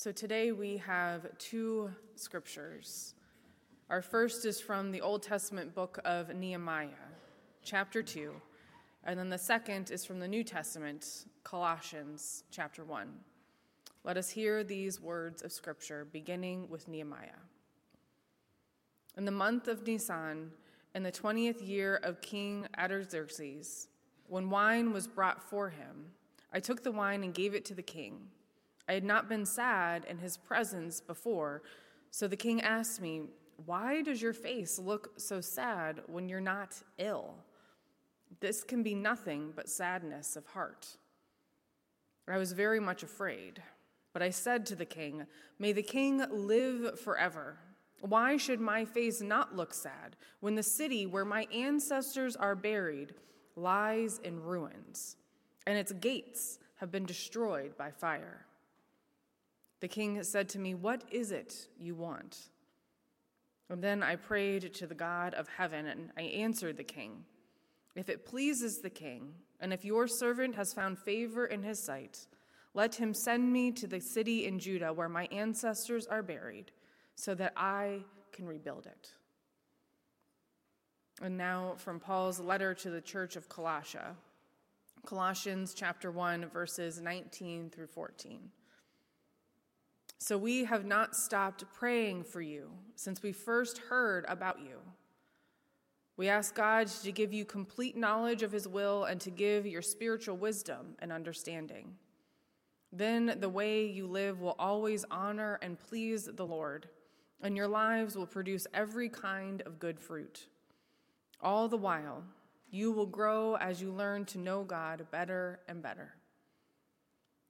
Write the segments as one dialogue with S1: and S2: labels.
S1: So today we have two scriptures. Our first is from the Old Testament book of Nehemiah, chapter 2, and then the second is from the New Testament, Colossians, chapter 1. Let us hear these words of scripture, beginning with Nehemiah. In the month of Nisan, in the twentieth year of King Artaxerxes, when wine was brought for him, I took the wine and gave it to the king. I had not been sad in his presence before, so the king asked me, Why does your face look so sad when you're not ill? This can be nothing but sadness of heart. I was very much afraid, but I said to the king, May the king live forever. Why should my face not look sad when the city where my ancestors are buried lies in ruins and its gates have been destroyed by fire? The king said to me, What is it you want? And then I prayed to the God of heaven, and I answered the king, If it pleases the king, and if your servant has found favor in his sight, let him send me to the city in Judah where my ancestors are buried, so that I can rebuild it. And now from Paul's letter to the church of Colossia, Colossians chapter 1, verses 19 through 14. So we have not stopped praying for you since we first heard about you. We ask God to give you complete knowledge of His will and to give your spiritual wisdom and understanding. Then the way you live will always honor and please the Lord, and your lives will produce every kind of good fruit. All the while, you will grow as you learn to know God better and better.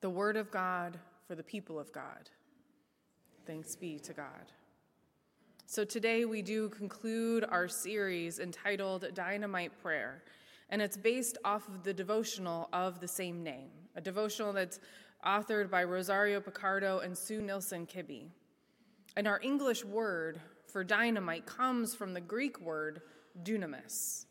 S1: The word of God for the people of God. Thanks be to God. So today we do conclude our series entitled Dynamite Prayer, and it's based off of the devotional of the same name, a devotional that's authored by Rosario Picardo and Sue Nilson Kibbey. And our English word for dynamite comes from the Greek word dunamis,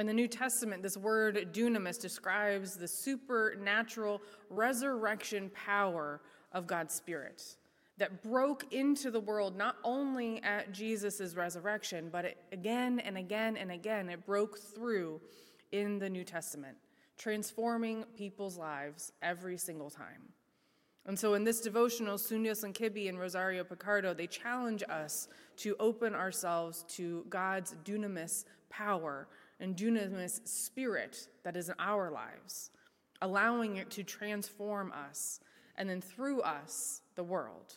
S1: in the New Testament, this word dunamis describes the supernatural resurrection power of God's Spirit that broke into the world not only at Jesus' resurrection, but it, again and again and again, it broke through in the New Testament, transforming people's lives every single time. And so in this devotional, Sue and Kibbey and Rosario Picardo, they challenge us to open ourselves to God's dunamis power and dunamis spirit that is in our lives, allowing it to transform us and then through us, the world.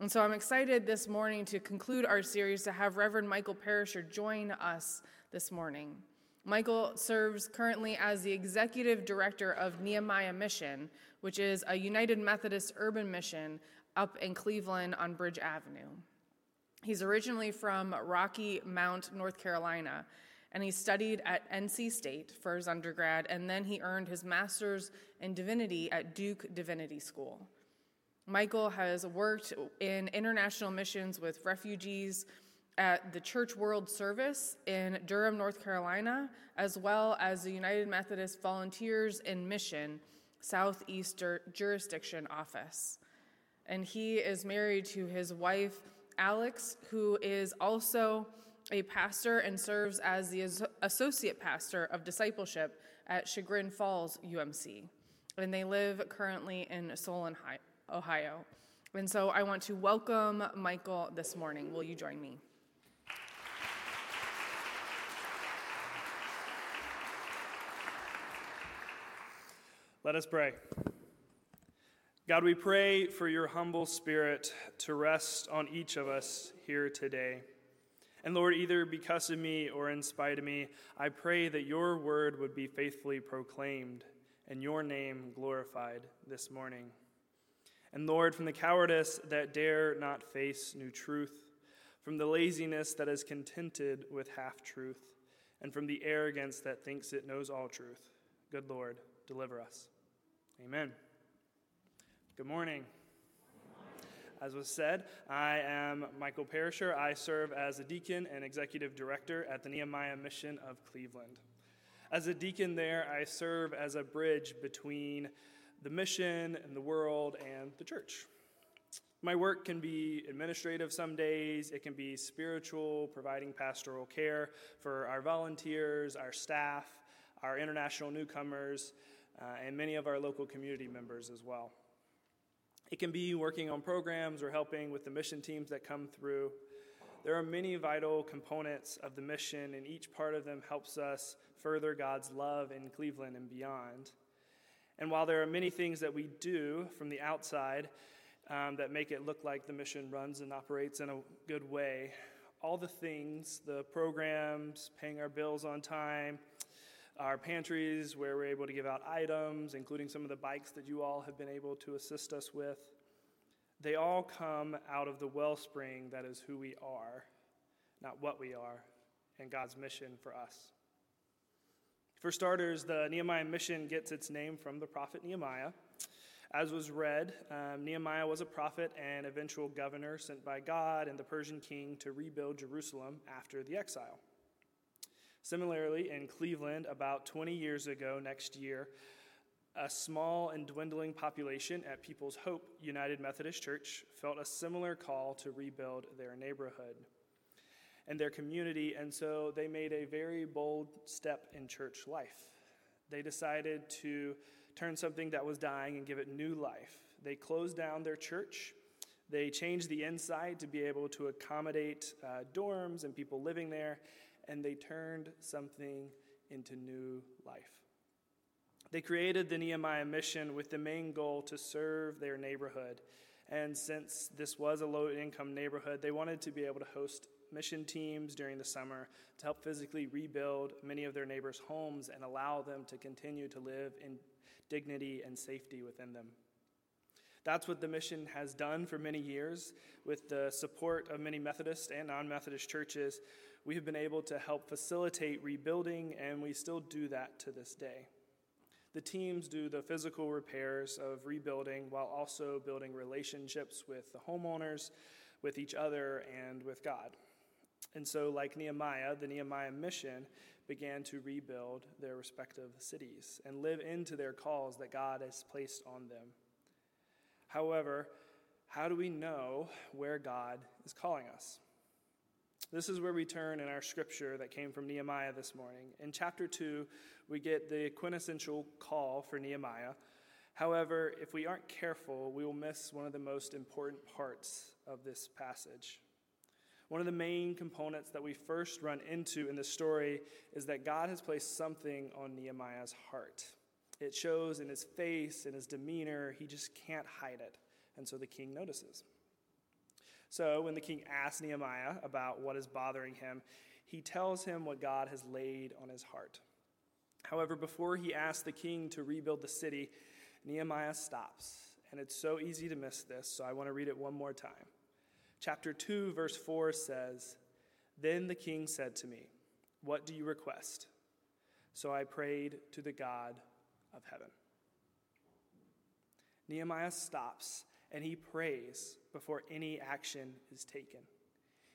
S1: And so I'm excited this morning to conclude our series to have Reverend Michael Perisher join us this morning. Michael serves currently as the executive director of Nehemiah Mission, which is a United Methodist urban mission up in Cleveland on Bridge Avenue. He's originally from Rocky Mount, North Carolina, and he studied at NC State for his undergrad, and then he earned his master's in divinity at Duke Divinity School. Michael has worked in international missions with refugees at the Church World Service in Durham, North Carolina, as well as the United Methodist Volunteers in Mission Southeast Jurisdiction Office. And he is married to his wife, Alex, who is also a pastor and serves as the associate pastor of discipleship at Chagrin Falls UMC. And they live currently in Solon, Ohio. And so I want to welcome Michael this morning. Will you join me?
S2: Let us pray. God, we pray for your humble spirit to rest on each of us here today. And Lord, either because of me or in spite of me, I pray that your word would be faithfully proclaimed and your name glorified this morning. And Lord, from the cowardice that dare not face new truth, from the laziness that is contented with half truth, and from the arrogance that thinks it knows all truth, good Lord, deliver us. Amen. Good morning. As was said, I am Michael Perisher. I serve as a deacon and executive director at the Nehemiah Mission of Cleveland. As a deacon there, I serve as a bridge between the mission and the world and the church. My work can be administrative some days, it can be spiritual, providing pastoral care for our volunteers, our staff, our international newcomers, uh, and many of our local community members as well. It can be working on programs or helping with the mission teams that come through. There are many vital components of the mission, and each part of them helps us further God's love in Cleveland and beyond. And while there are many things that we do from the outside um, that make it look like the mission runs and operates in a good way, all the things, the programs, paying our bills on time, our pantries where we're able to give out items, including some of the bikes that you all have been able to assist us with, they all come out of the wellspring that is who we are, not what we are, and God's mission for us. For starters, the Nehemiah mission gets its name from the prophet Nehemiah. As was read, um, Nehemiah was a prophet and eventual governor sent by God and the Persian king to rebuild Jerusalem after the exile. Similarly, in Cleveland, about 20 years ago next year, a small and dwindling population at People's Hope United Methodist Church felt a similar call to rebuild their neighborhood and their community, and so they made a very bold step in church life. They decided to turn something that was dying and give it new life. They closed down their church. They changed the inside to be able to accommodate uh, dorms and people living there, and they turned something into new life. They created the Nehemiah mission with the main goal to serve their neighborhood. And since this was a low income neighborhood, they wanted to be able to host mission teams during the summer to help physically rebuild many of their neighbors' homes and allow them to continue to live in dignity and safety within them. That's what the mission has done for many years. With the support of many Methodist and non Methodist churches, we have been able to help facilitate rebuilding, and we still do that to this day. The teams do the physical repairs of rebuilding while also building relationships with the homeowners, with each other, and with God. And so, like Nehemiah, the Nehemiah mission began to rebuild their respective cities and live into their calls that God has placed on them. However, how do we know where God is calling us? This is where we turn in our scripture that came from Nehemiah this morning. In chapter 2, we get the quintessential call for Nehemiah. However, if we aren't careful, we will miss one of the most important parts of this passage. One of the main components that we first run into in the story is that God has placed something on Nehemiah's heart. It shows in his face, in his demeanor, he just can't hide it. And so the king notices. So when the king asks Nehemiah about what is bothering him, he tells him what God has laid on his heart. However, before he asks the king to rebuild the city, Nehemiah stops. And it's so easy to miss this, so I want to read it one more time. Chapter 2, verse 4 says, Then the king said to me, What do you request? So I prayed to the God of heaven. Nehemiah stops and he prays before any action is taken.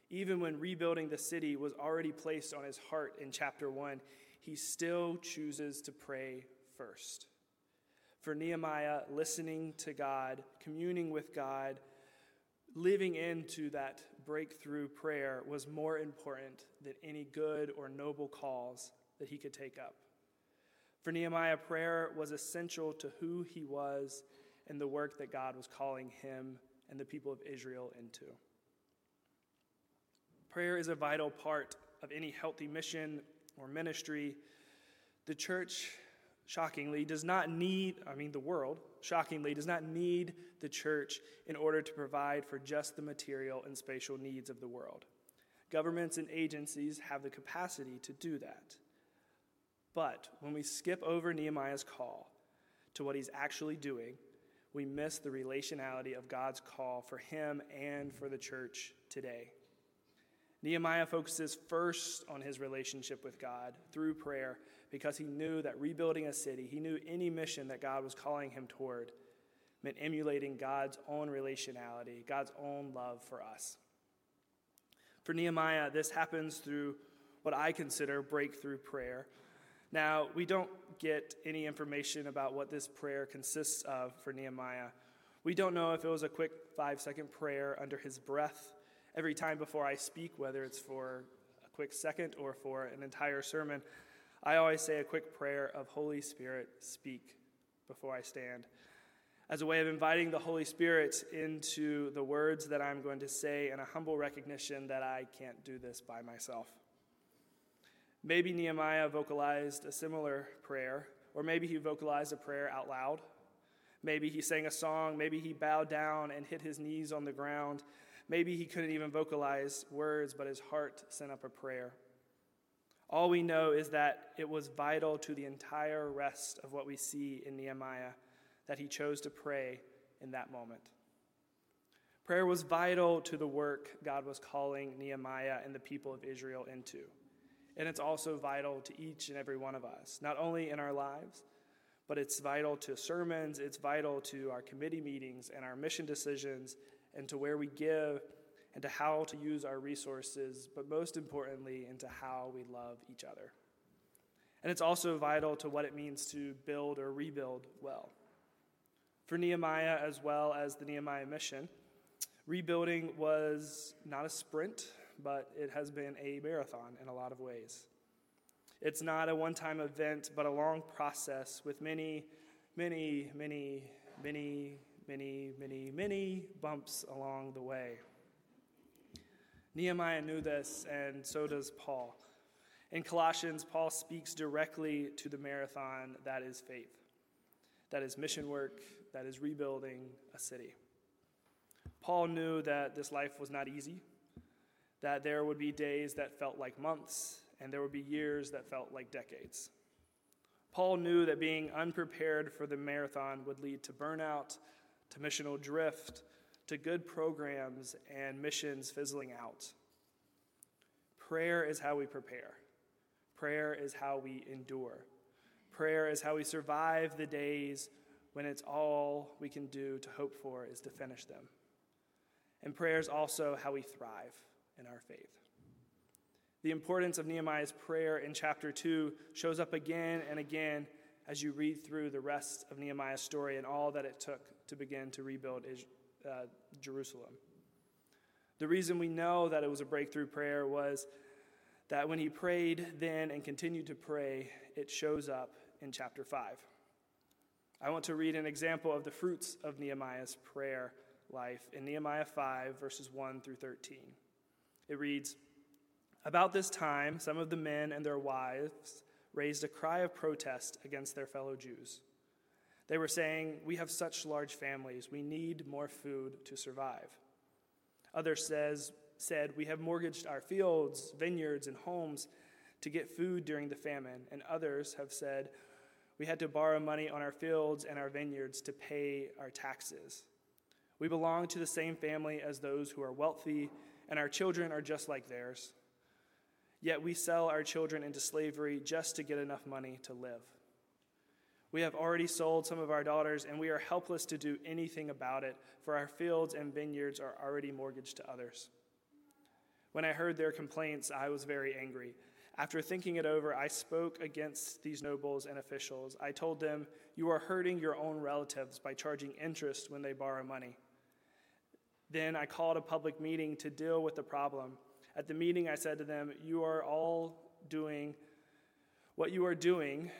S2: Even when rebuilding the city was already placed on his heart in chapter 1, he still chooses to pray first. For Nehemiah, listening to God, communing with God, living into that breakthrough prayer was more important than any good or noble cause that he could take up. For Nehemiah, prayer was essential to who he was and the work that God was calling him and the people of Israel into. Prayer is a vital part of any healthy mission or ministry. The church shockingly, does not need, I mean, the world, shockingly, does not need the church in order to provide for just the material and spatial needs of the world. Governments and agencies have the capacity to do that. But when we skip over Nehemiah's call to what he's actually doing, we miss the relationality of God's call for him and for the church today. Nehemiah focuses first on his relationship with God through prayer because he knew that rebuilding a city, he knew any mission that God was calling him toward, meant emulating God's own relationality, God's own love for us. For Nehemiah, this happens through what I consider breakthrough prayer. Now, we don't get any information about what this prayer consists of for Nehemiah. We don't know if it was a quick five second prayer under his breath every time before I speak, whether it's for a quick second or for an entire sermon. I always say a quick prayer of Holy Spirit, speak before I stand, as a way of inviting the Holy Spirit into the words that I'm going to say and a humble recognition that I can't do this by myself. Maybe Nehemiah vocalized a similar prayer, or maybe he vocalized a prayer out loud. Maybe he sang a song. Maybe he bowed down and hit his knees on the ground. Maybe he couldn't even vocalize words, but his heart sent up a prayer. All we know is that it was vital to the entire rest of what we see in Nehemiah that he chose to pray in that moment. Prayer was vital to the work God was calling Nehemiah and the people of Israel into. And it's also vital to each and every one of us, not only in our lives, but it's vital to sermons, it's vital to our committee meetings and our mission decisions, and to where we give, and to how to use our resources, but most importantly, into how we love each other. And it's also vital to what it means to build or rebuild well. For Nehemiah, as well as the Nehemiah mission, rebuilding was not a sprint, but it has been a marathon in a lot of ways. It's not a one time event, but a long process with many, many, many, many, many, many, many bumps along the way. Nehemiah knew this, and so does Paul. In Colossians, Paul speaks directly to the marathon that is faith, that is mission work, that is rebuilding a city. Paul knew that this life was not easy that there would be days that felt like months, and there would be years that felt like decades. Paul knew that being unprepared for the marathon would lead to burnout, to missional drift, to good programs, and missions fizzling out. Prayer is how we prepare. Prayer is how we endure. Prayer is how we survive the days when it's all we can do to hope for is to finish them. And prayer is also how we thrive in our faith. The importance of Nehemiah's prayer in chapter 2 shows up again and again as you read through the rest of Nehemiah's story and all that it took to begin to rebuild uh, Jerusalem. The reason we know that it was a breakthrough prayer was that when he prayed then and continued to pray, it shows up in chapter 5. I want to read an example of the fruits of Nehemiah's prayer life in Nehemiah 5, verses 1 through 13. It reads About this time, some of the men and their wives raised a cry of protest against their fellow Jews. They were saying, We have such large families, we need more food to survive. Others says, said, We have mortgaged our fields, vineyards, and homes to get food during the famine. And others have said, We had to borrow money on our fields and our vineyards to pay our taxes. We belong to the same family as those who are wealthy and our children are just like theirs. Yet we sell our children into slavery just to get enough money to live. We have already sold some of our daughters, and we are helpless to do anything about it, for our fields and vineyards are already mortgaged to others. When I heard their complaints, I was very angry. After thinking it over, I spoke against these nobles and officials. I told them, You are hurting your own relatives by charging interest when they borrow money. Then I called a public meeting to deal with the problem. At the meeting, I said to them, You are all doing what you are doing.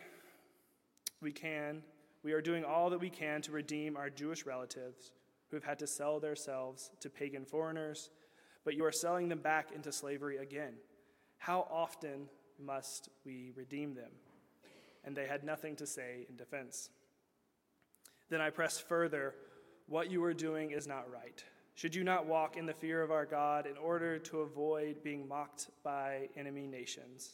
S2: We can. We are doing all that we can to redeem our Jewish relatives who have had to sell themselves to pagan foreigners, but you are selling them back into slavery again. How often must we redeem them? And they had nothing to say in defense. Then I pressed further What you are doing is not right. Should you not walk in the fear of our God in order to avoid being mocked by enemy nations?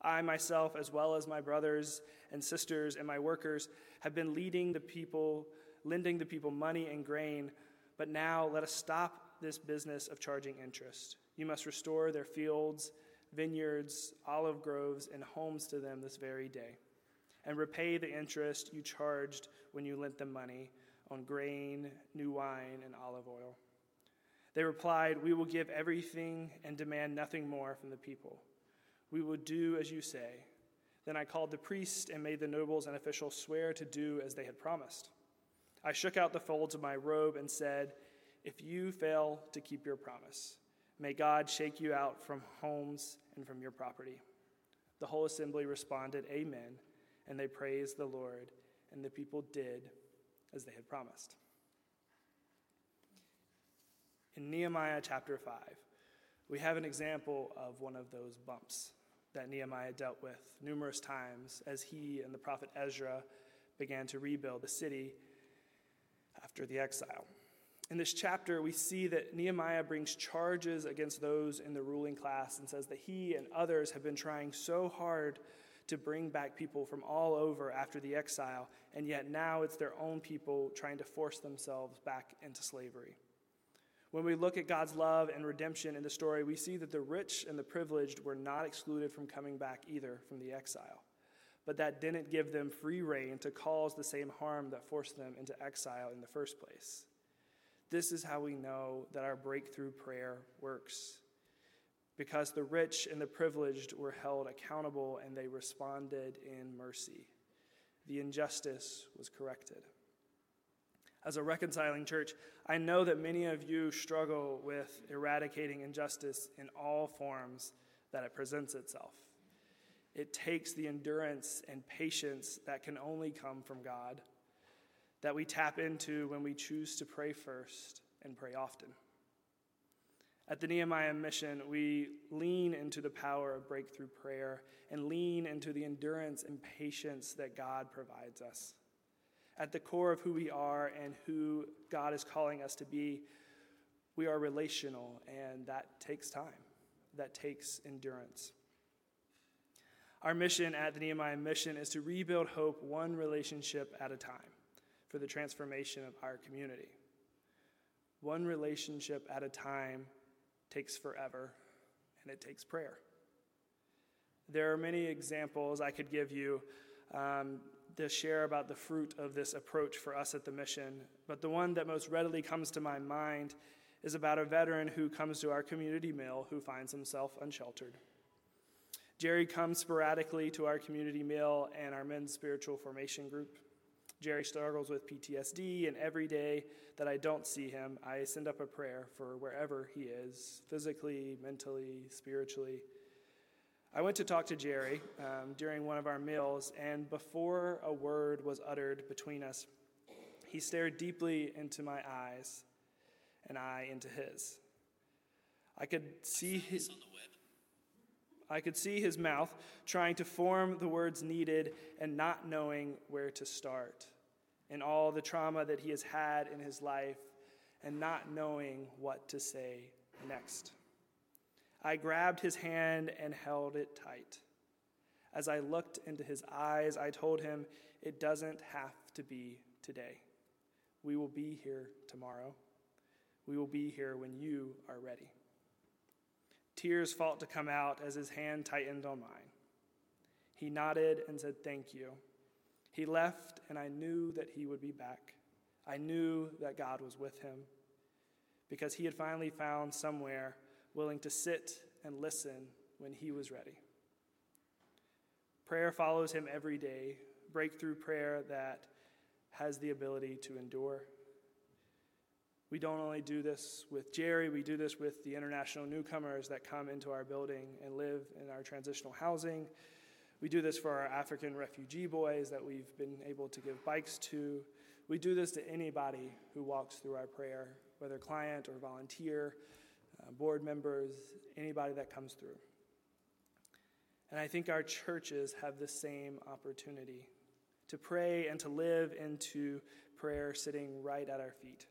S2: I myself, as well as my brothers and sisters and my workers, have been leading the people lending the people money and grain, but now let us stop this business of charging interest. You must restore their fields, vineyards, olive groves, and homes to them this very day, and repay the interest you charged when you lent them money on grain, new wine, and olive oil. They replied, We will give everything and demand nothing more from the people. We will do as you say. Then I called the priests and made the nobles and officials swear to do as they had promised. I shook out the folds of my robe and said, If you fail to keep your promise, may God shake you out from homes and from your property. The whole assembly responded, Amen, and they praised the Lord, and the people did as they had promised. In Nehemiah chapter 5, we have an example of one of those bumps that Nehemiah dealt with numerous times as he and the prophet Ezra began to rebuild the city after the exile. In this chapter, we see that Nehemiah brings charges against those in the ruling class and says that he and others have been trying so hard to bring back people from all over after the exile, and yet now it's their own people trying to force themselves back into slavery. When we look at God's love and redemption in the story, we see that the rich and the privileged were not excluded from coming back either from the exile. But that didn't give them free rein to cause the same harm that forced them into exile in the first place. This is how we know that our breakthrough prayer works. Because the rich and the privileged were held accountable and they responded in mercy. The injustice was corrected as a reconciling church, I know that many of you struggle with eradicating injustice in all forms that it presents itself. It takes the endurance and patience that can only come from God that we tap into when we choose to pray first and pray often. At the Nehemiah mission, we lean into the power of breakthrough prayer and lean into the endurance and patience that God provides us at the core of who we are and who God is calling us to be, we are relational, and that takes time, that takes endurance. Our mission at the Nehemiah Mission is to rebuild hope one relationship at a time for the transformation of our community. One relationship at a time takes forever, and it takes prayer. There are many examples I could give you um, to share about the fruit of this approach for us at the mission, but the one that most readily comes to my mind is about a veteran who comes to our community meal who finds himself unsheltered. Jerry comes sporadically to our community meal and our men's spiritual formation group. Jerry struggles with PTSD, and every day that I don't see him, I send up a prayer for wherever he is, physically, mentally, spiritually. I went to talk to Jerry um, during one of our meals, and before a word was uttered between us, he stared deeply into my eyes and I into his. I could see his. I could see his mouth trying to form the words needed and not knowing where to start, and all the trauma that he has had in his life, and not knowing what to say next. I grabbed his hand and held it tight. As I looked into his eyes, I told him, It doesn't have to be today. We will be here tomorrow. We will be here when you are ready. Tears fought to come out as his hand tightened on mine. He nodded and said, Thank you. He left, and I knew that he would be back. I knew that God was with him because he had finally found somewhere willing to sit and listen when he was ready. Prayer follows him every day, breakthrough prayer that has the ability to endure. We don't only do this with Jerry, we do this with the international newcomers that come into our building and live in our transitional housing. We do this for our African refugee boys that we've been able to give bikes to. We do this to anybody who walks through our prayer, whether client or volunteer uh, board members, anybody that comes through. And I think our churches have the same opportunity to pray and to live into prayer sitting right at our feet.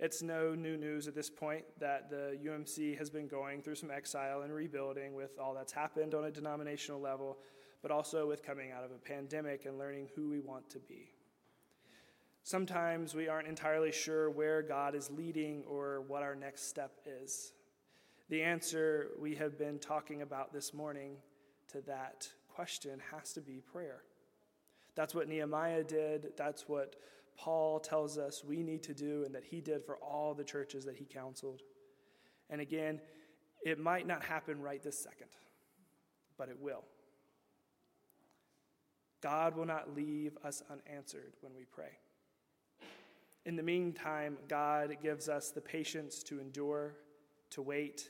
S2: It's no new news at this point that the UMC has been going through some exile and rebuilding with all that's happened on a denominational level, but also with coming out of a pandemic and learning who we want to be. Sometimes we aren't entirely sure where God is leading or what our next step is. The answer we have been talking about this morning to that question has to be prayer. That's what Nehemiah did. That's what Paul tells us we need to do and that he did for all the churches that he counseled. And again, it might not happen right this second, but it will. God will not leave us unanswered when we pray. In the meantime, God gives us the patience to endure, to wait,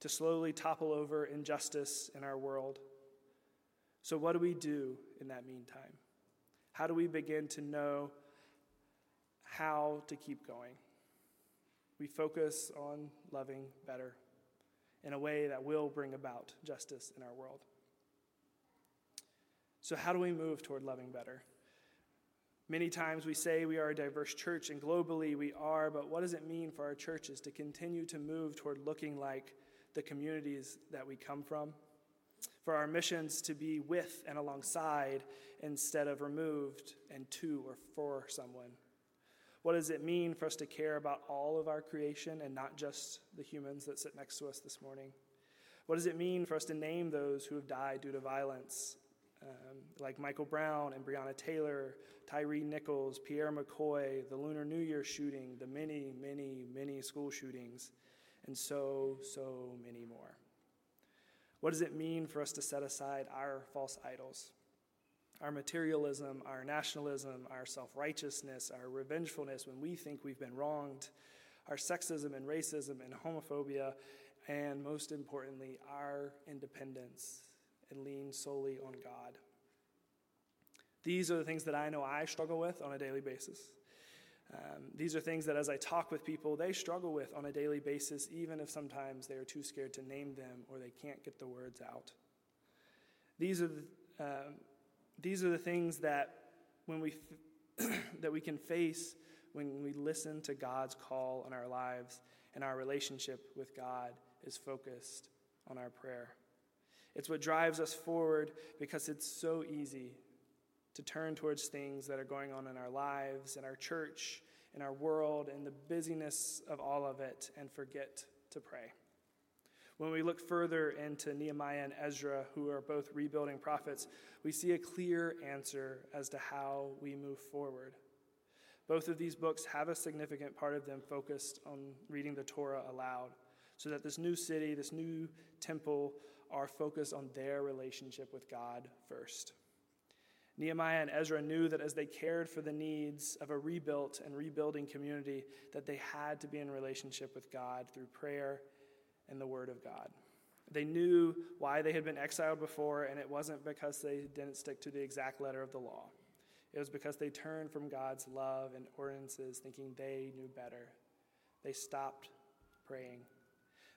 S2: to slowly topple over injustice in our world. So, what do we do in that meantime? How do we begin to know how to keep going? We focus on loving better in a way that will bring about justice in our world. So, how do we move toward loving better? Many times we say we are a diverse church, and globally we are, but what does it mean for our churches to continue to move toward looking like the communities that we come from? For our missions to be with and alongside instead of removed and to or for someone? What does it mean for us to care about all of our creation and not just the humans that sit next to us this morning? What does it mean for us to name those who have died due to violence um, like Michael Brown and Breonna Taylor, Tyre Nichols, Pierre McCoy, the Lunar New Year shooting, the many, many, many school shootings, and so, so many more. What does it mean for us to set aside our false idols? Our materialism, our nationalism, our self righteousness, our revengefulness when we think we've been wronged, our sexism and racism and homophobia, and most importantly, our independence and lean solely on God. These are the things that I know I struggle with on a daily basis. Um, these are things that, as I talk with people, they struggle with on a daily basis, even if sometimes they are too scared to name them or they can't get the words out. These are the, um, these are the things that when we that we can face when we listen to God's call on our lives and our relationship with God is focused on our prayer. It's what drives us forward because it's so easy to turn towards things that are going on in our lives, in our church, in our world, in the busyness of all of it, and forget to pray. When we look further into Nehemiah and Ezra, who are both rebuilding prophets, we see a clear answer as to how we move forward. Both of these books have a significant part of them focused on reading the Torah aloud, so that this new city, this new temple, are focused on their relationship with God first. Nehemiah and Ezra knew that as they cared for the needs of a rebuilt and rebuilding community, that they had to be in relationship with God through prayer and the Word of God. They knew why they had been exiled before, and it wasn't because they didn't stick to the exact letter of the law. It was because they turned from God's love and ordinances, thinking they knew better. They stopped praying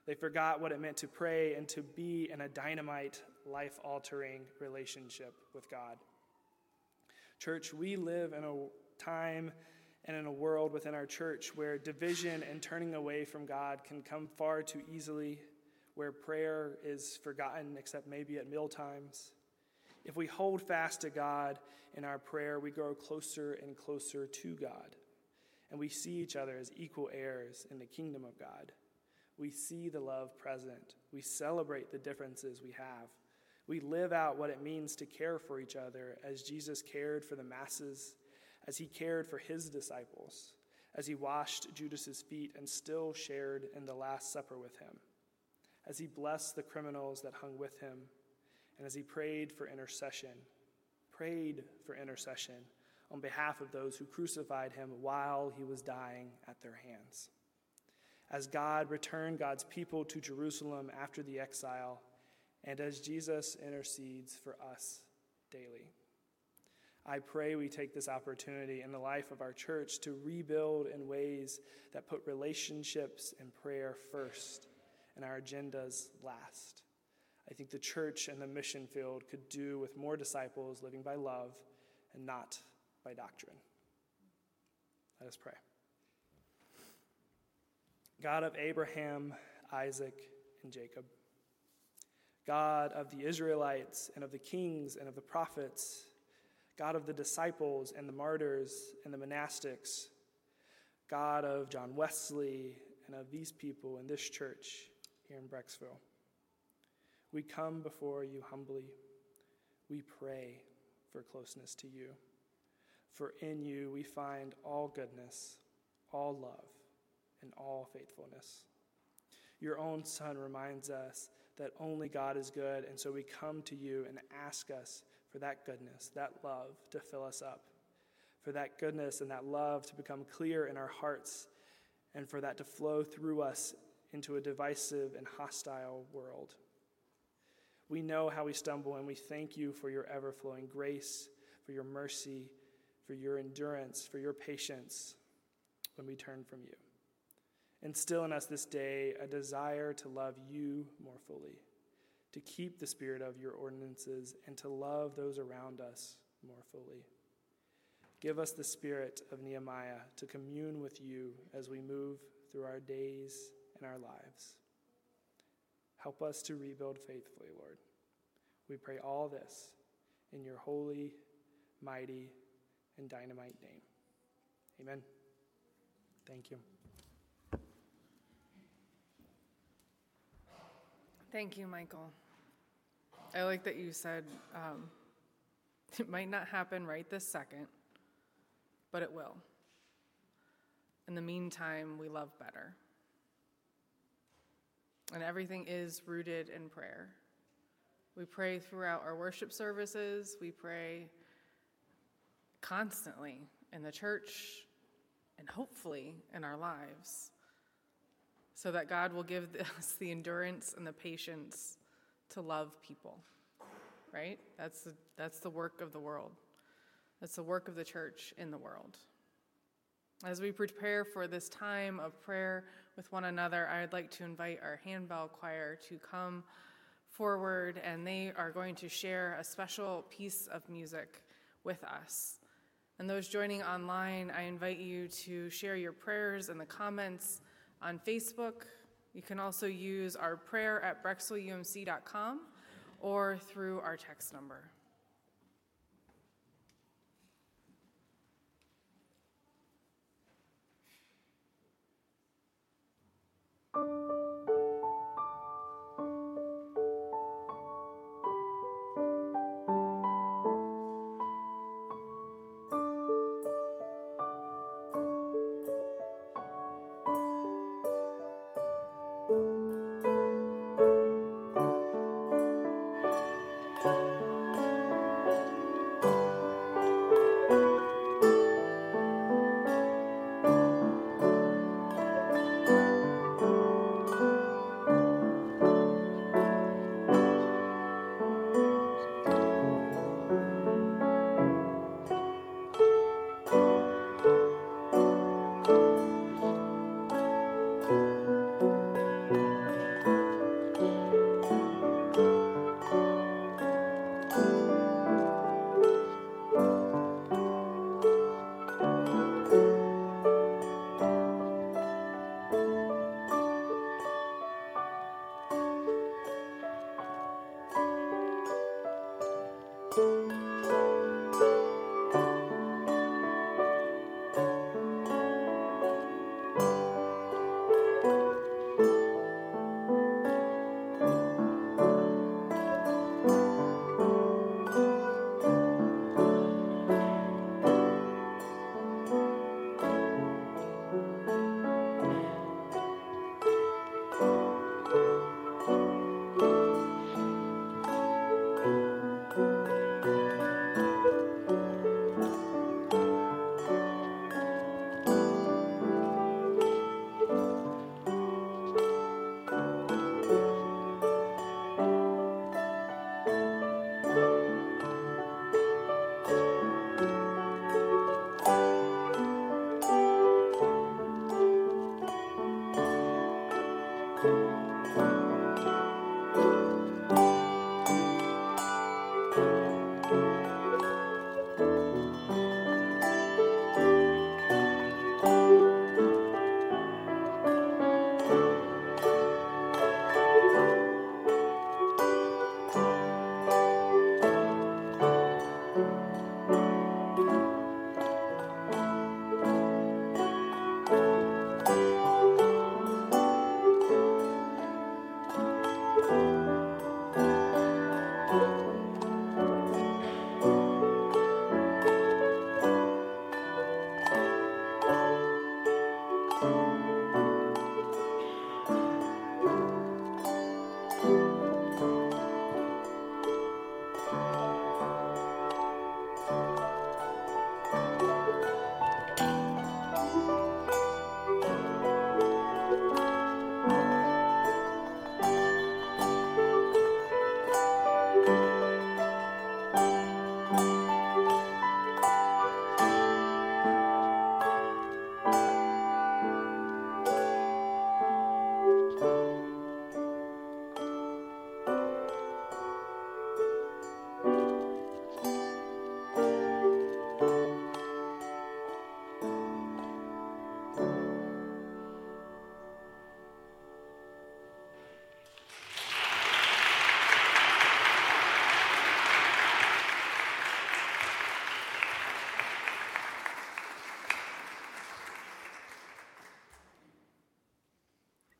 S2: they forgot what it meant to pray and to be in a dynamite, life altering relationship with God. Church, we live in a time and in a world within our church where division and turning away from God can come far too easily, where prayer is forgotten except maybe at meal times. If we hold fast to God in our prayer, we grow closer and closer to God, and we see each other as equal heirs in the kingdom of God. We see the love present. We celebrate the differences we have. We live out what it means to care for each other as Jesus cared for the masses, as he cared for his disciples, as he washed Judas's feet and still shared in the Last Supper with him, as he blessed the criminals that hung with him, and as he prayed for intercession, prayed for intercession on behalf of those who crucified him while he was dying at their hands as God returned God's people to Jerusalem after the exile, and as Jesus intercedes for us daily. I pray we take this opportunity in the life of our church to rebuild in ways that put relationships and prayer first and our agendas last. I think the church and the mission field could do with more disciples living by love and not by doctrine. Let us pray. God of Abraham, Isaac, and Jacob, God of the Israelites and of the kings and of the prophets, God of the disciples and the martyrs and the monastics, God of John Wesley and of these people in this church here in Brecksville. We come before you humbly. We pray for closeness to you. For in you we find all goodness, all love, and all faithfulness. Your own Son reminds us that only God is good, and so we come to you and ask us for that goodness, that love to fill us up, for that goodness and that love to become clear in our hearts, and for that to flow through us into a divisive and hostile world. We know how we stumble, and we thank you for your ever flowing grace, for your mercy, for your endurance, for your patience when we turn from you. Instill in us this day a desire to love you more fully, to keep the spirit of your ordinances, and to love those around us more fully. Give us the spirit of Nehemiah to commune with you as we move through our days and our lives. Help us to rebuild faithfully, Lord. We pray all this in your holy, mighty, and dynamite name. Amen. Thank you.
S1: Thank you, Michael. I like that you said um, it might not happen right this second, but it will. In the meantime, we love better. And everything is rooted in prayer. We pray throughout our worship services, we pray constantly in the church, and hopefully in our lives so that God will give us the endurance and the patience to love people. Right? That's the, that's the work of the world. That's the work of the church in the world. As we prepare for this time of prayer with one another, I'd like to invite our handbell choir to come forward, and they are going to share a special piece of music with us. And those joining online, I invite you to share your prayers in the comments on Facebook. You can also use our prayer at brecksvilleumc.com or through our text number.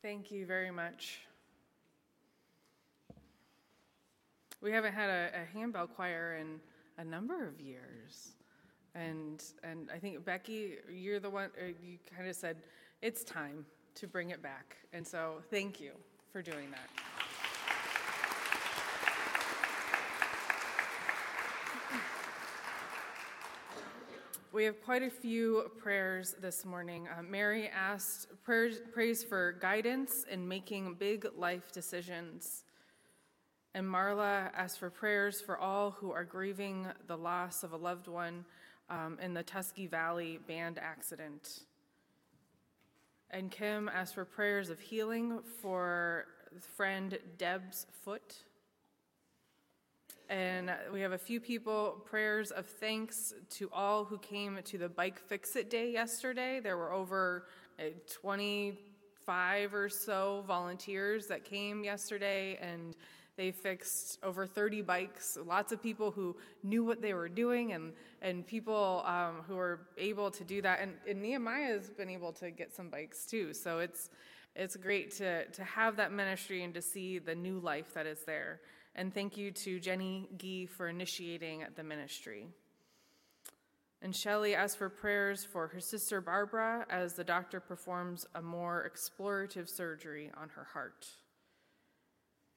S1: Thank you very much. We haven't had a, a handbell choir in a number of years. And, and I think, Becky, you're the one, uh, you kind of said, it's time to bring it back. And so thank you for doing that. We have quite a few prayers this morning. Uh, Mary asked prayers, prays for guidance in making big life decisions. And Marla asked for prayers for all who are grieving the loss of a loved one um, in the Tusky Valley band accident. And Kim asked for prayers of healing for friend Deb's foot. And we have a few people, prayers of thanks to all who came to the Bike Fix It Day yesterday. There were over uh, 25 or so volunteers that came yesterday, and they fixed over 30 bikes. Lots of people who knew what they were doing, and, and people um, who were able to do that. And, and Nehemiah has been able to get some bikes too. So it's, it's great to, to have that ministry and to see the new life that is there. And thank you to Jenny Gee for initiating the ministry. And Shelley asked for prayers for her sister Barbara as the doctor performs a more explorative surgery on her heart.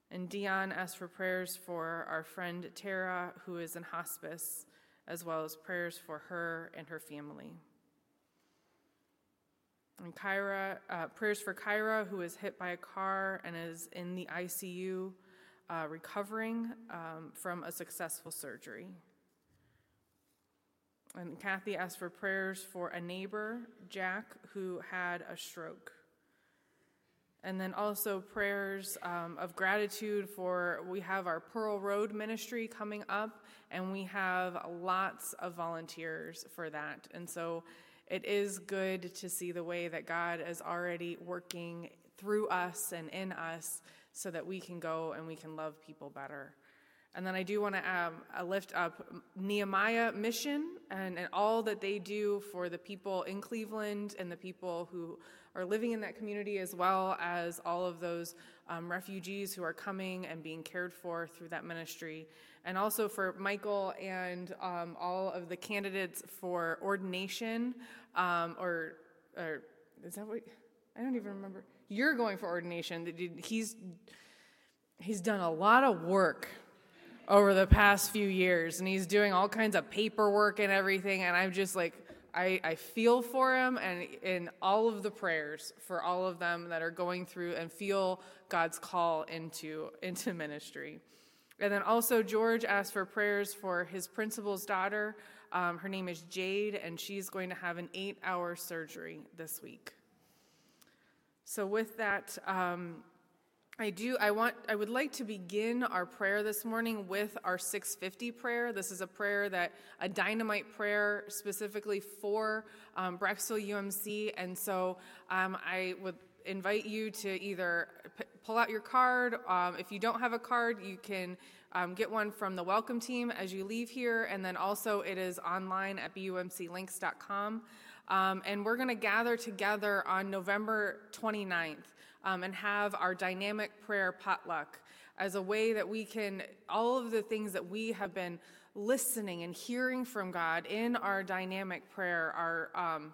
S1: And Dion asked for prayers for our friend Tara, who is in hospice, as well as prayers for her and her family. And Kyra, uh, prayers for Kyra, who was hit by a car and is in the ICU, uh, recovering um, from a successful surgery. And Kathy asked for prayers for a neighbor, Jack, who had a stroke. And then also prayers um, of gratitude for we have our Pearl Road ministry coming up, and we have lots of volunteers for that. And so it is good to see the way that God is already working through us and in us so that we can go and we can love people better. And then I do want to um, uh, lift up Nehemiah Mission and, and all that they do for the people in Cleveland and the people who are living in that community, as well as all of those um, refugees who are coming and being cared for through that ministry. And also for Michael and um, all of the candidates for ordination, um, or, or is that what? I don't even remember. You're going for ordination. He's he's done a lot of work over the past few years and he's doing all kinds of paperwork and everything and i'm just like I, I feel for him and in all of the prayers for all of them that are going through and feel God's call into, into ministry. And then also, George asked for prayers for his principal's daughter. Um, her name is Jade, and she's going to have an eight hour surgery this week. So, with that, um, I do. I want. I would like to begin our prayer this morning with our 650 prayer. This is a prayer that a dynamite prayer specifically for um, UMC, and so um, I would invite you to either p- pull out your card. Um, if you don't have a card, you can um, get one from the welcome team as you leave here, and then also it is online at bumclinks.com. Um, and we're going to gather together on November 29th um, and have our dynamite prayer potluck as a way that we can, all of the things that we have been listening and hearing from God in our dynamite prayer, our, um,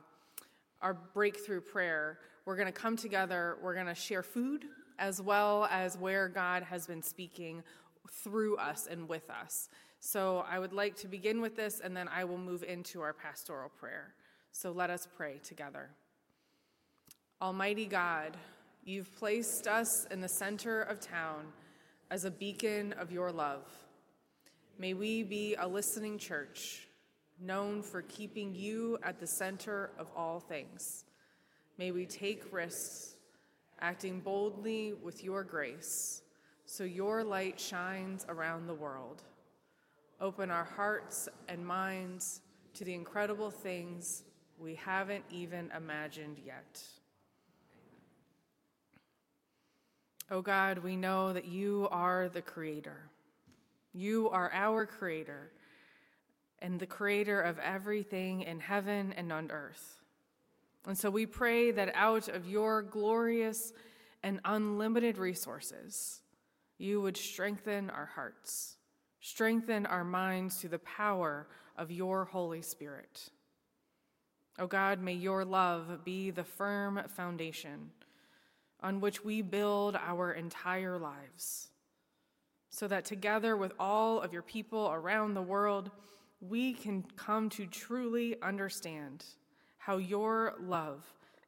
S1: our breakthrough prayer, we're going to come together, we're going to share food as well as where God has been speaking through us and with us. So I would like to begin with this and then I will move into our pastoral prayer. So let us pray together. Almighty God, You've placed us in the center of town as a beacon of your love. May we be a listening church, known for keeping you at the center of all things. May we take risks, acting boldly with your grace, so your light shines around the world. Open our hearts and minds to the incredible things we haven't even imagined yet. Oh God, we know that you are the creator. You are our creator and the creator of everything in heaven and on earth. And so we pray that out of your glorious and unlimited resources, you would strengthen our hearts, strengthen our minds through the power of your Holy Spirit. O oh God, may your love be the firm foundation on which we build our entire lives, so that together with all of your people around the world, we can come to truly understand how your love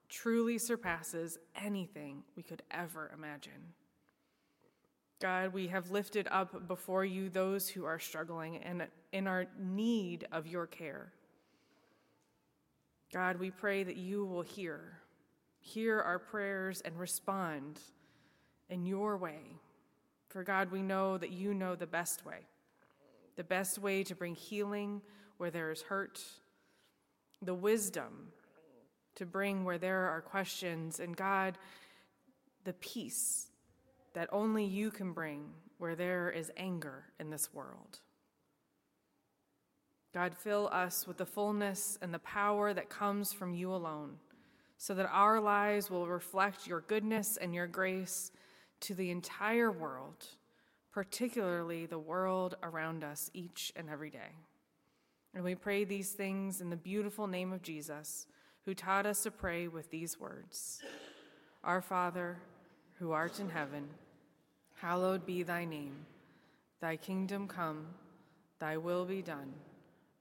S1: truly surpasses anything we could ever imagine. God, we have lifted up before you those who are struggling and in our need of your care. God, we pray that you will hear, hear our prayers and respond in your way. For God, we know that you know the best way, the best way to bring healing where there is hurt, the wisdom to bring where there are questions, and God, the peace that only you can bring where there is anger in this world. God, fill us with the fullness and the power that comes from you alone, so that our lives will reflect your goodness and your grace to the entire world, particularly the world around us each and every day. And we pray these things in the beautiful name of Jesus, who taught us to pray with these words Our Father, who art in heaven, hallowed be thy name. Thy kingdom come, thy will be done,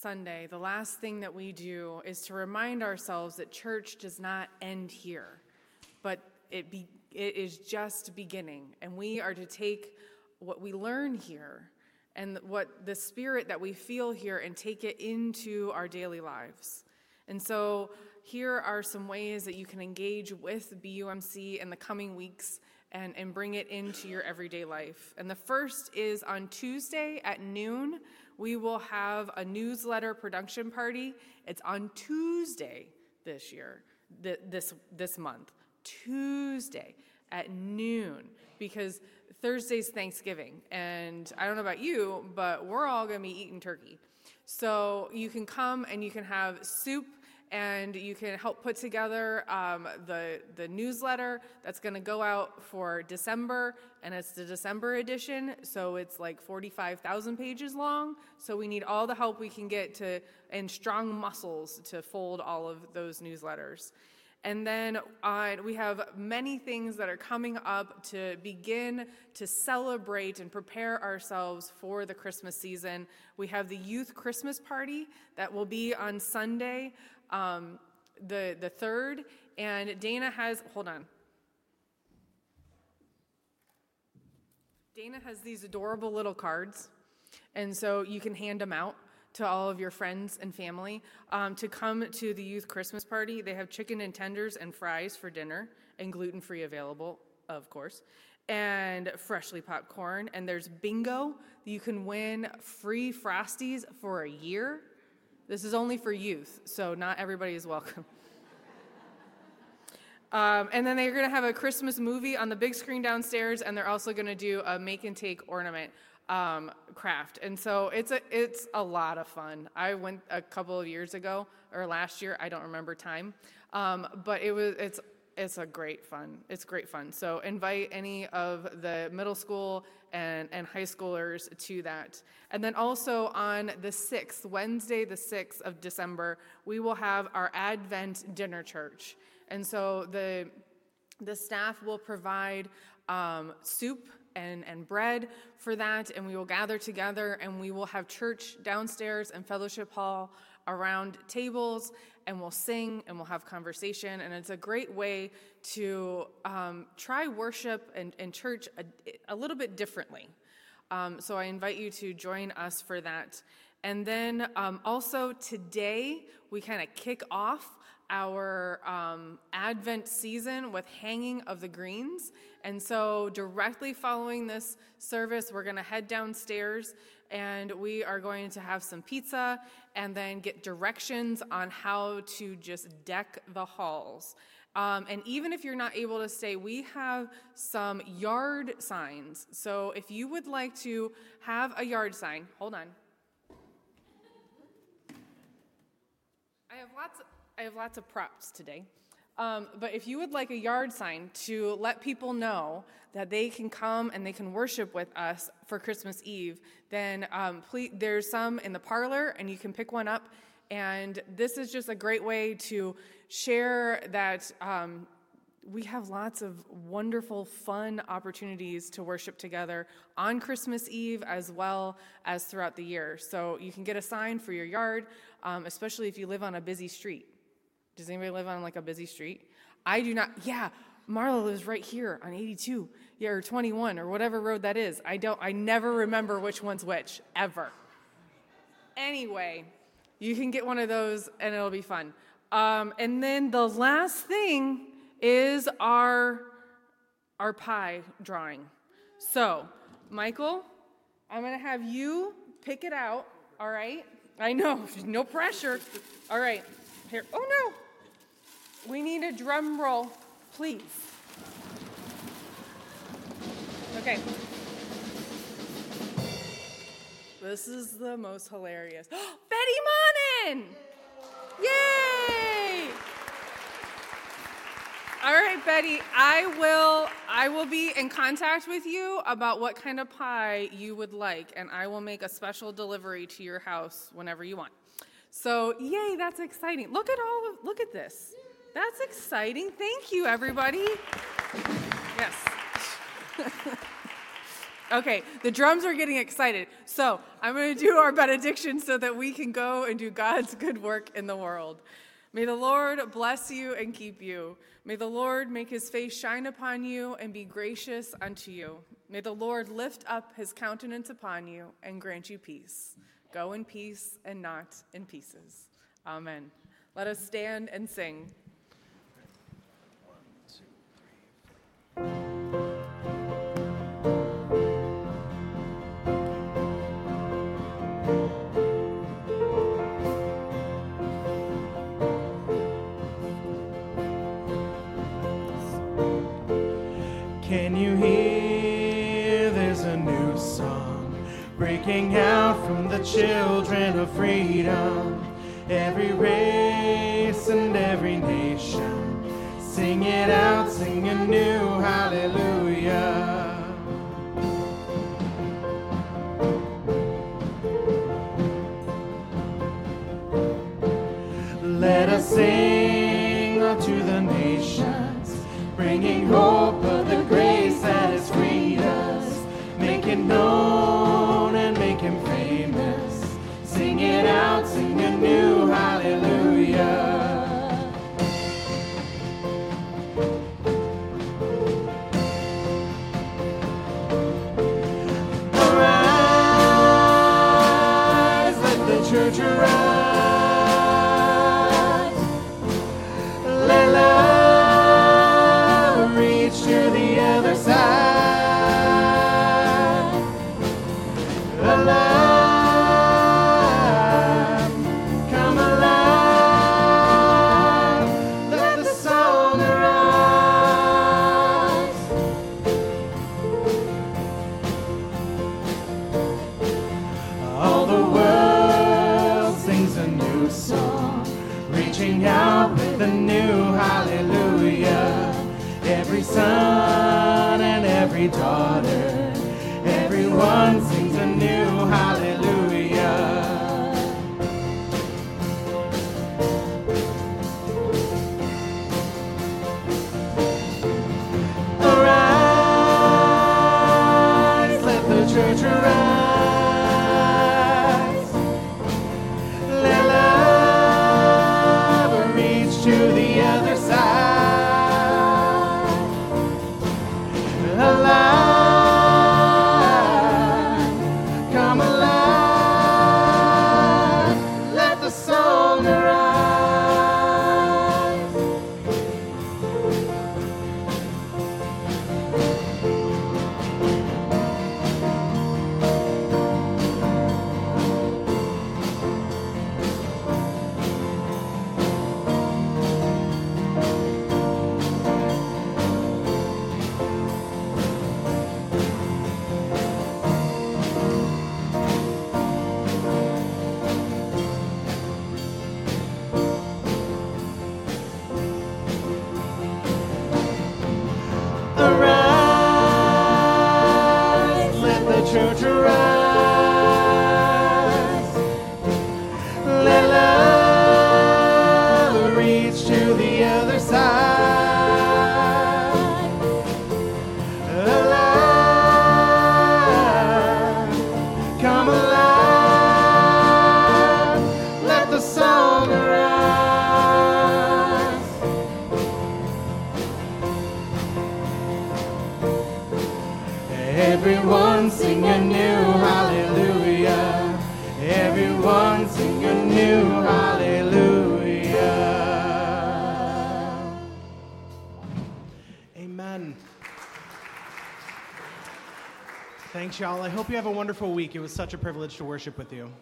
S1: Sunday, the last thing that we do is to remind ourselves that church does not end here, but it, be, it is just beginning. And we are to take what we learn here and what the spirit that we feel here and take it into our daily lives. And so, here are some ways that you can engage with BUMC in the coming weeks and, and bring it into your everyday life. And the first is on Tuesday at noon we will have a newsletter production party. It's on Tuesday this year, th- this, this month, Tuesday at noon, because Thursday's Thanksgiving. And I don't know about you, but we're all going to be eating turkey. So you can come and you can have soup and you can help put together um, the, the newsletter that's going to go out for December, and it's the December edition, so it's like 45,000 pages long. So we need all the help we can get to, and strong muscles to fold all of those newsletters. And then uh, we have many things that are coming up to begin to celebrate and prepare ourselves for the Christmas season. We have the youth Christmas party that will be on Sunday um, the, the third, and Dana has, hold on. Dana has these adorable little cards, and so you can hand them out to all of your friends and family um, to come to the youth Christmas party. They have chicken and tenders and fries for dinner, and gluten free available, of course, and freshly popped corn. And there's bingo. You can win free Frosties for a year. This is only for youth, so not everybody is welcome. Um, and then they're going to have a Christmas movie on the big screen downstairs, and they're also going to do a make and take ornament um, craft. And so it's a it's a lot of fun. I went a couple of years ago or last year. I don't remember time, um, but it was it's it's a great fun. It's great fun. So invite any of the middle school and, and high schoolers to that. And then also on the 6th, Wednesday, the 6th of December, we will have our Advent dinner church. And so the, the staff will provide um, soup and, and bread for that, and we will gather together and we will have church downstairs and fellowship hall around tables and we'll sing and we'll have conversation. And it's a great way to um, try worship and, and church a, a, little bit differently. Um, so I invite you to join us for that. And then um, also today, we kind of kick off our um, Advent season with hanging of the greens. And so, directly following this service, we're going to head downstairs and we are going to have some pizza and then get directions on how to just deck the halls. Um, and even if you're not able to stay, we have some yard signs. So if you would like to have a yard sign, hold on. I have lots. Of, I have lots of props today. Um, but if you would like a yard sign to let people know that they can come and they can worship with us for Christmas Eve, then um, please, there's some in the parlor, and you can pick one up. And this is just a great way to share that um, we have lots of wonderful, fun opportunities to worship together on Christmas Eve as well as throughout the year. So you can get a sign for your yard, um, especially if you live on a busy street. Does anybody live on like a busy street? I do not. Yeah, Marla lives right here on 82, yeah, or 21, or whatever road that is. I don't. I never remember which one's which ever. Anyway, you can get one of those, and it'll be fun. Um, and then the last thing is our our pie drawing. So, Michael, I'm gonna have you pick it out. All right. I know, no pressure. All right. Here. Oh no. We need a drum roll, please. Okay. This is the most hilarious. Betty Monin! Yay! All right, Betty, I will I will be in contact with you about what kind of pie you would like and I will make a special delivery to your house whenever you want. So, yay, that's exciting. Look at all of look at this. That's exciting. Thank you, everybody. Yes. okay, the drums are getting excited. So I'm going to do our benediction so that we can go and do God's good work in the world. May the Lord bless you and keep you. May the Lord make his face shine upon you and be gracious unto you. May the Lord lift up his countenance upon you and grant you peace. Go in peace and not in pieces. Amen. Let us stand and sing.
S3: Breaking out from the children of freedom. Every race and every nation Sing it out, sing a new hallelujah. Let us sing unto the nations, bringing hope y'all. I hope you have a wonderful week. It was such a privilege to worship with you.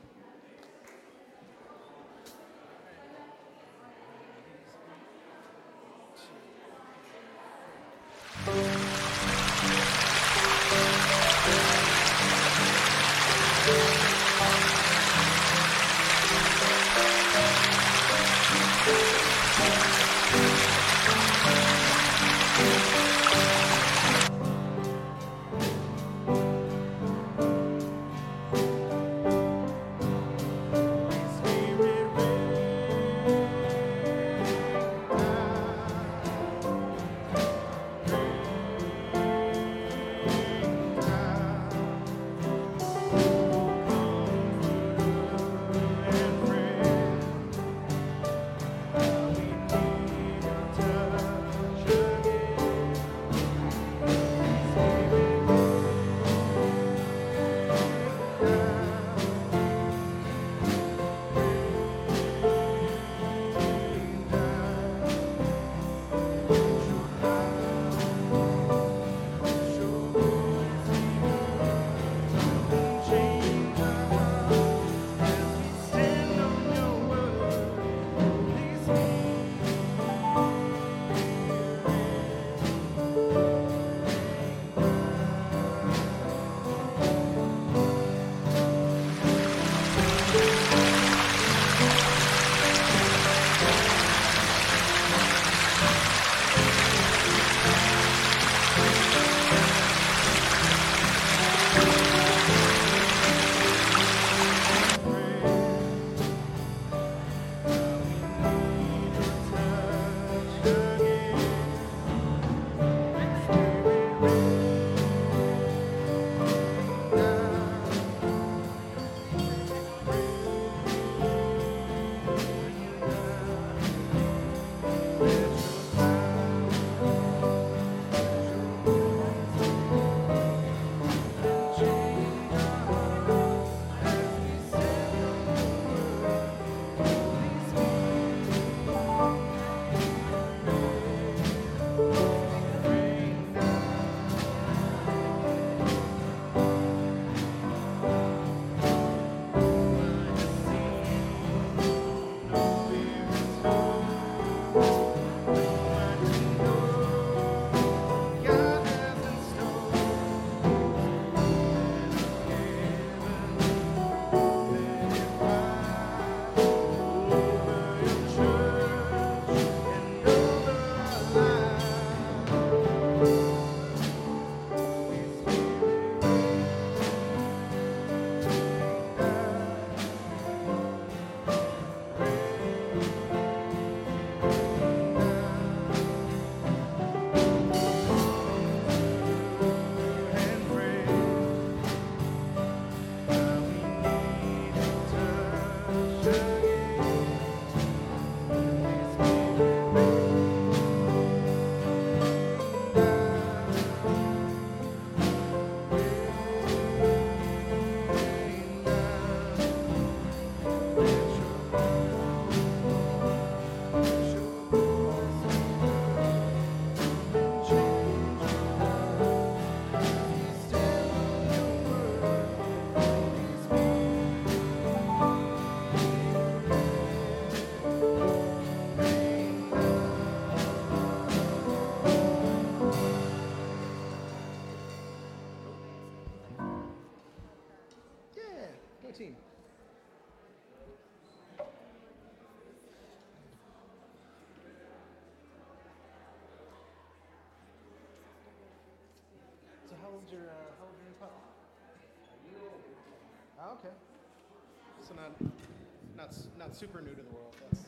S3: Old's your, uh, how old's your? Oh, okay. So not, not, not super new to the world. That's